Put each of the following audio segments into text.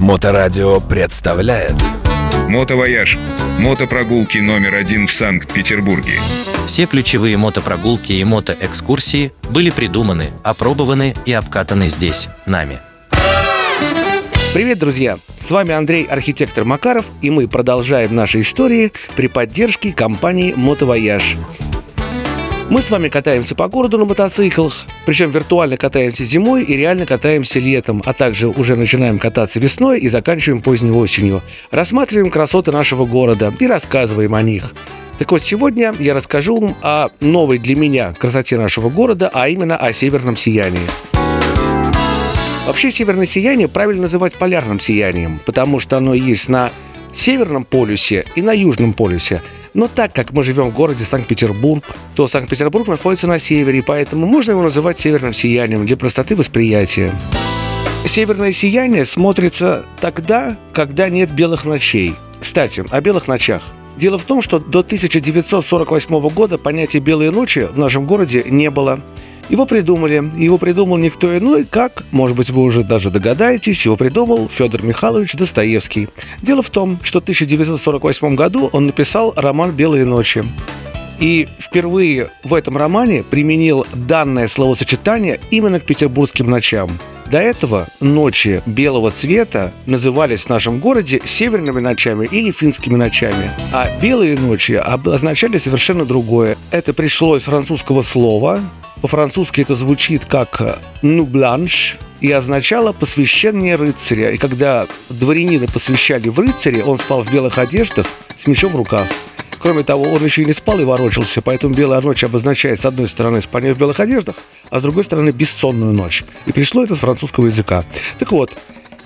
Моторадио представляет Мотовояж. Мотопрогулки номер один в Санкт-Петербурге. Все ключевые мотопрогулки и мотоэкскурсии были придуманы, опробованы и обкатаны здесь, нами. Привет, друзья! С вами Андрей, архитектор Макаров, и мы продолжаем наши истории при поддержке компании «Мотовояж». Мы с вами катаемся по городу на мотоциклах, причем виртуально катаемся зимой и реально катаемся летом, а также уже начинаем кататься весной и заканчиваем поздней осенью. Рассматриваем красоты нашего города и рассказываем о них. Так вот, сегодня я расскажу вам о новой для меня красоте нашего города, а именно о северном сиянии. Вообще северное сияние правильно называть полярным сиянием, потому что оно есть на северном полюсе и на южном полюсе – но так как мы живем в городе Санкт-Петербург, то Санкт-Петербург находится на севере, поэтому можно его называть северным сиянием для простоты восприятия. Северное сияние смотрится тогда, когда нет белых ночей. Кстати, о белых ночах. Дело в том, что до 1948 года понятия «белые ночи» в нашем городе не было. Его придумали. Его придумал никто иной, как, может быть, вы уже даже догадаетесь, его придумал Федор Михайлович Достоевский. Дело в том, что в 1948 году он написал роман «Белые ночи». И впервые в этом романе применил данное словосочетание именно к петербургским ночам. До этого ночи белого цвета назывались в нашем городе северными ночами или финскими ночами. А белые ночи означали совершенно другое. Это пришло из французского слова по-французски это звучит как «ну бланш», и означало посвящение рыцаря. И когда дворянина посвящали в рыцаре, он спал в белых одеждах с мечом в руках. Кроме того, он еще и не спал и ворочался, поэтому белая ночь обозначает с одной стороны спание в белых одеждах, а с другой стороны бессонную ночь. И пришло это с французского языка. Так вот,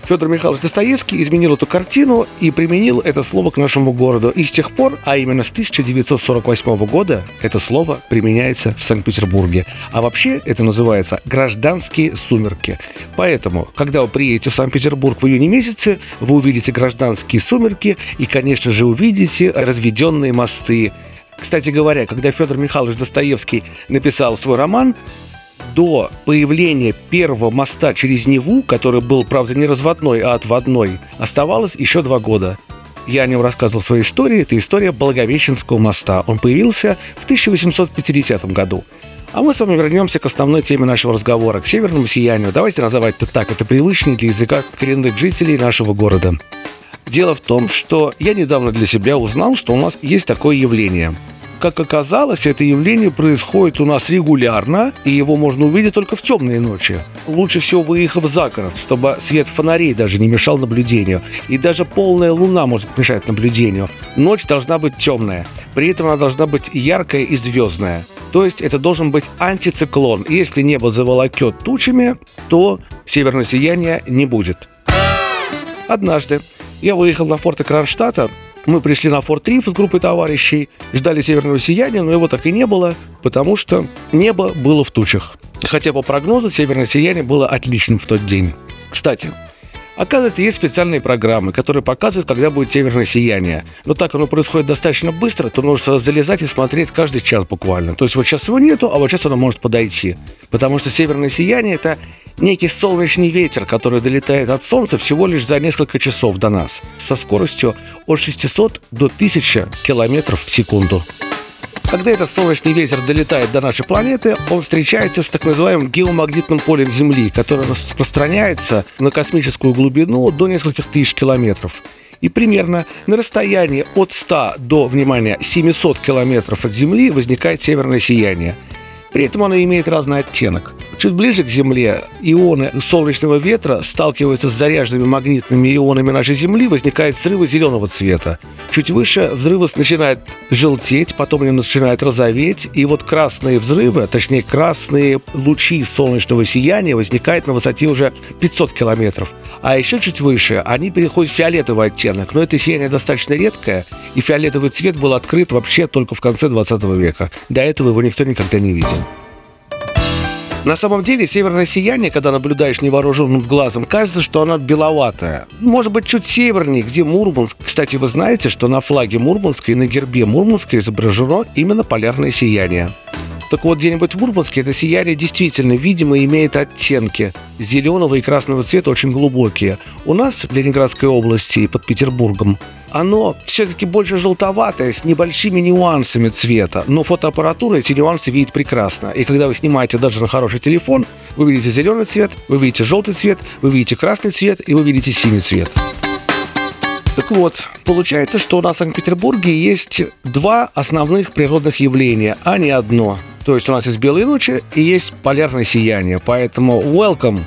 Федор Михайлович Достоевский изменил эту картину и применил это слово к нашему городу. И с тех пор, а именно с 1948 года, это слово применяется в Санкт-Петербурге. А вообще это называется «гражданские сумерки». Поэтому, когда вы приедете в Санкт-Петербург в июне месяце, вы увидите гражданские сумерки и, конечно же, увидите разведенные мосты, кстати говоря, когда Федор Михайлович Достоевский написал свой роман, до появления первого моста через Неву, который был, правда, не разводной, а отводной, оставалось еще два года. Я о нем рассказывал в своей истории. Это история Благовещенского моста. Он появился в 1850 году. А мы с вами вернемся к основной теме нашего разговора, к северному сиянию. Давайте называть это так. Это привычнее для языка коренных жителей нашего города. Дело в том, что я недавно для себя узнал, что у нас есть такое явление – как оказалось, это явление происходит у нас регулярно, и его можно увидеть только в темные ночи. Лучше всего выехав за город, чтобы свет фонарей даже не мешал наблюдению. И даже полная луна может мешать наблюдению. Ночь должна быть темная. При этом она должна быть яркая и звездная. То есть это должен быть антициклон. Если небо заволокет тучами, то северного сияния не будет. Однажды я выехал на форт Кронштадта мы пришли на Форт Риф с группой товарищей, ждали северного сияния, но его так и не было, потому что небо было в тучах. Хотя по прогнозу северное сияние было отличным в тот день. Кстати, Оказывается, есть специальные программы, которые показывают, когда будет северное сияние. Но так оно происходит достаточно быстро, то нужно залезать и смотреть каждый час буквально. То есть вот сейчас его нету, а вот сейчас оно может подойти. Потому что северное сияние – это некий солнечный ветер, который долетает от Солнца всего лишь за несколько часов до нас со скоростью от 600 до 1000 километров в секунду. Когда этот солнечный ветер долетает до нашей планеты, он встречается с так называемым геомагнитным полем Земли, которое распространяется на космическую глубину до нескольких тысяч километров. И примерно на расстоянии от 100 до, внимания, 700 километров от Земли возникает северное сияние. При этом оно имеет разный оттенок – Чуть ближе к Земле ионы солнечного ветра сталкиваются с заряженными магнитными ионами нашей Земли, возникают взрывы зеленого цвета. Чуть выше взрывы начинают желтеть, потом они начинают розоветь, и вот красные взрывы, точнее красные лучи солнечного сияния возникают на высоте уже 500 километров. А еще чуть выше они переходят в фиолетовый оттенок, но это сияние достаточно редкое, и фиолетовый цвет был открыт вообще только в конце 20 века. До этого его никто никогда не видел. На самом деле, северное сияние, когда наблюдаешь невооруженным глазом, кажется, что оно беловатое. Может быть, чуть севернее, где Мурманск. Кстати, вы знаете, что на флаге Мурманска и на гербе Мурманска изображено именно полярное сияние. Так вот, где-нибудь в Мурманске это сияние действительно, видимо, имеет оттенки зеленого и красного цвета очень глубокие. У нас в Ленинградской области и под Петербургом оно все-таки больше желтоватое, с небольшими нюансами цвета. Но фотоаппаратура эти нюансы видит прекрасно. И когда вы снимаете даже на хороший телефон, вы видите зеленый цвет, вы видите желтый цвет, вы видите красный цвет и вы видите синий цвет. Так вот, получается, что у нас в Санкт-Петербурге есть два основных природных явления, а не одно. То есть у нас есть белые ночи и есть полярное сияние. Поэтому welcome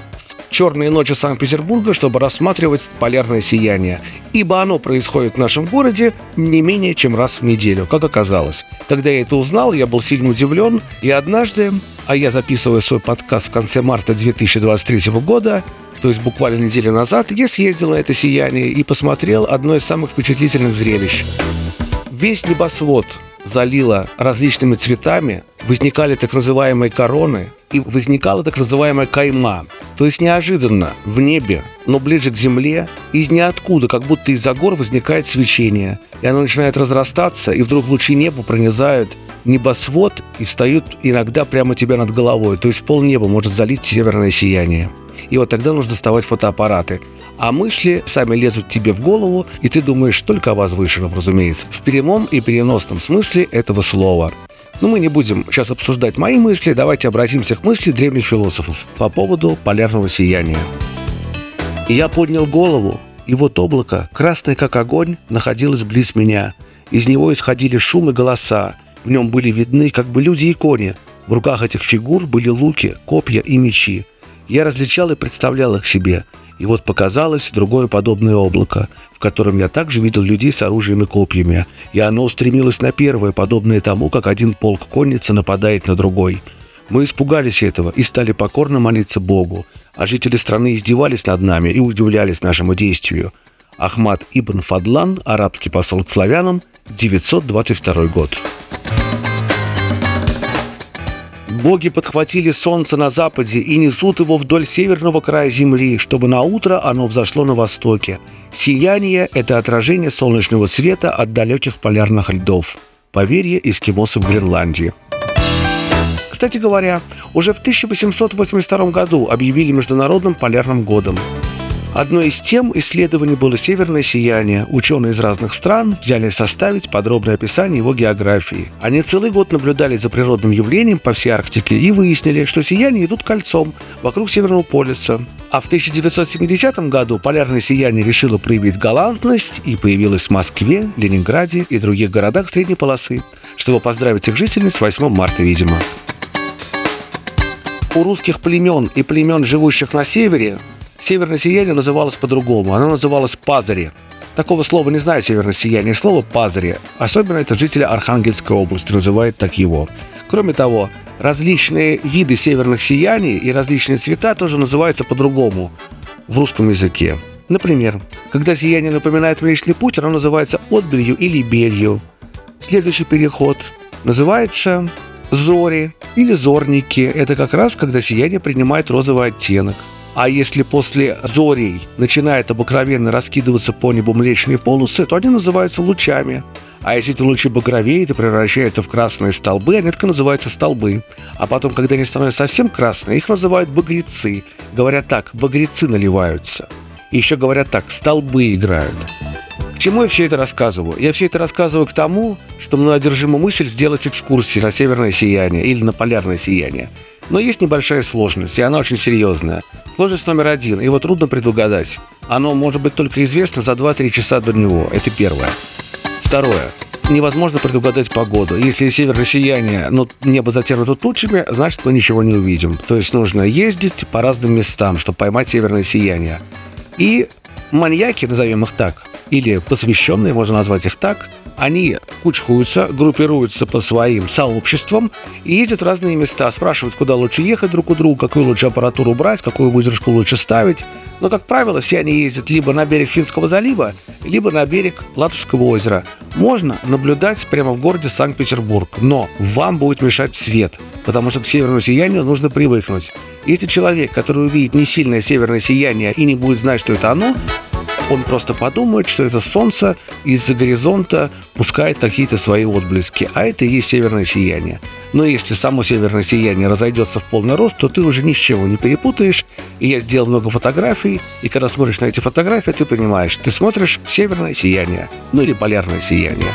в черные ночи Санкт-Петербурга, чтобы рассматривать полярное сияние. Ибо оно происходит в нашем городе не менее чем раз в неделю, как оказалось. Когда я это узнал, я был сильно удивлен. И однажды, а я записываю свой подкаст в конце марта 2023 года, то есть буквально неделю назад, я съездил на это сияние и посмотрел одно из самых впечатлительных зрелищ. Весь небосвод залило различными цветами, возникали так называемые короны, и возникала так называемая кайма. То есть неожиданно в небе, но ближе к земле, из ниоткуда, как будто из-за гор возникает свечение. И оно начинает разрастаться, и вдруг лучи неба пронизают небосвод и встают иногда прямо тебя над головой. То есть пол неба может залить северное сияние и вот тогда нужно доставать фотоаппараты. А мысли сами лезут тебе в голову, и ты думаешь только о возвышенном, разумеется, в прямом и переносном смысле этого слова. Но мы не будем сейчас обсуждать мои мысли, давайте обратимся к мысли древних философов по поводу полярного сияния. Я поднял голову, и вот облако, красное как огонь, находилось близ меня. Из него исходили шум и голоса. В нем были видны как бы люди и кони. В руках этих фигур были луки, копья и мечи. Я различал и представлял их себе. И вот показалось другое подобное облако, в котором я также видел людей с оружием и копьями. И оно устремилось на первое, подобное тому, как один полк конницы нападает на другой. Мы испугались этого и стали покорно молиться Богу, а жители страны издевались над нами и удивлялись нашему действию. Ахмад Ибн Фадлан, арабский посол к славянам, 922 год. Боги подхватили солнце на западе и несут его вдоль северного края земли, чтобы на утро оно взошло на востоке. Сияние – это отражение солнечного света от далеких полярных льдов. Поверье эскимосов Гренландии. Кстати говоря, уже в 1882 году объявили Международным полярным годом. Одной из тем исследований было северное сияние. Ученые из разных стран взяли составить подробное описание его географии. Они целый год наблюдали за природным явлением по всей Арктике и выяснили, что сияния идут кольцом вокруг Северного полюса. А в 1970 году полярное сияние решило проявить галантность и появилось в Москве, Ленинграде и других городах средней полосы, чтобы поздравить их жительниц с 8 марта, видимо. У русских племен и племен, живущих на севере, Северное сияние называлось по-другому. Оно называлось пазари. Такого слова не знаю северное сияние, слово пазари. Особенно это жители Архангельской области называют так его. Кроме того, различные виды северных сияний и различные цвета тоже называются по-другому в русском языке. Например, когда сияние напоминает Млечный Путь, оно называется отбелью или белью. Следующий переход называется зори или зорники. Это как раз когда сияние принимает розовый оттенок. А если после зорей начинает обыкновенно раскидываться по небу млечные полосы, то они называются лучами. А если эти лучи багровеют и превращаются в красные столбы, они так называются столбы. А потом, когда они становятся совсем красные, их называют багрецы. Говорят так, багрецы наливаются. И еще говорят так, столбы играют. К чему я все это рассказываю? Я все это рассказываю к тому, что мной одержима мысль сделать экскурсии на северное сияние или на полярное сияние. Но есть небольшая сложность, и она очень серьезная. Сложность номер один. Его трудно предугадать. Оно может быть только известно за 2-3 часа до него. Это первое. Второе. Невозможно предугадать погоду. Если северное сияние, но небо затянуто тучами, значит мы ничего не увидим. То есть нужно ездить по разным местам, чтобы поймать северное сияние. И маньяки, назовем их так, или посвященные, можно назвать их так, они кучкуются, группируются по своим сообществам и ездят в разные места, спрашивают, куда лучше ехать друг у друга, какую лучше аппаратуру брать, какую выдержку лучше ставить. Но, как правило, все они ездят либо на берег Финского залива, либо на берег Латушского озера. Можно наблюдать прямо в городе Санкт-Петербург, но вам будет мешать свет, потому что к северному сиянию нужно привыкнуть. Если человек, который увидит не сильное северное сияние и не будет знать, что это оно, Он просто подумает, что это солнце из-за горизонта пускает какие-то свои отблески, а это и есть северное сияние. Но если само северное сияние разойдется в полный рост, то ты уже ничего не перепутаешь. И я сделал много фотографий, и когда смотришь на эти фотографии, ты понимаешь, ты смотришь северное сияние, ну или полярное сияние.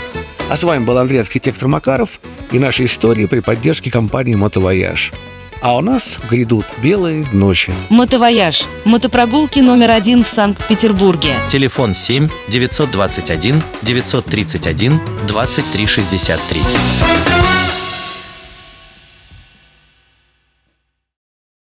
А с вами был Андрей Архитектор Макаров и наши истории при поддержке компании «Мотовояж». А у нас грядут белые ночи. Мотовояж. Мотопрогулки номер один в Санкт-Петербурге. Телефон 7 921 931 2363.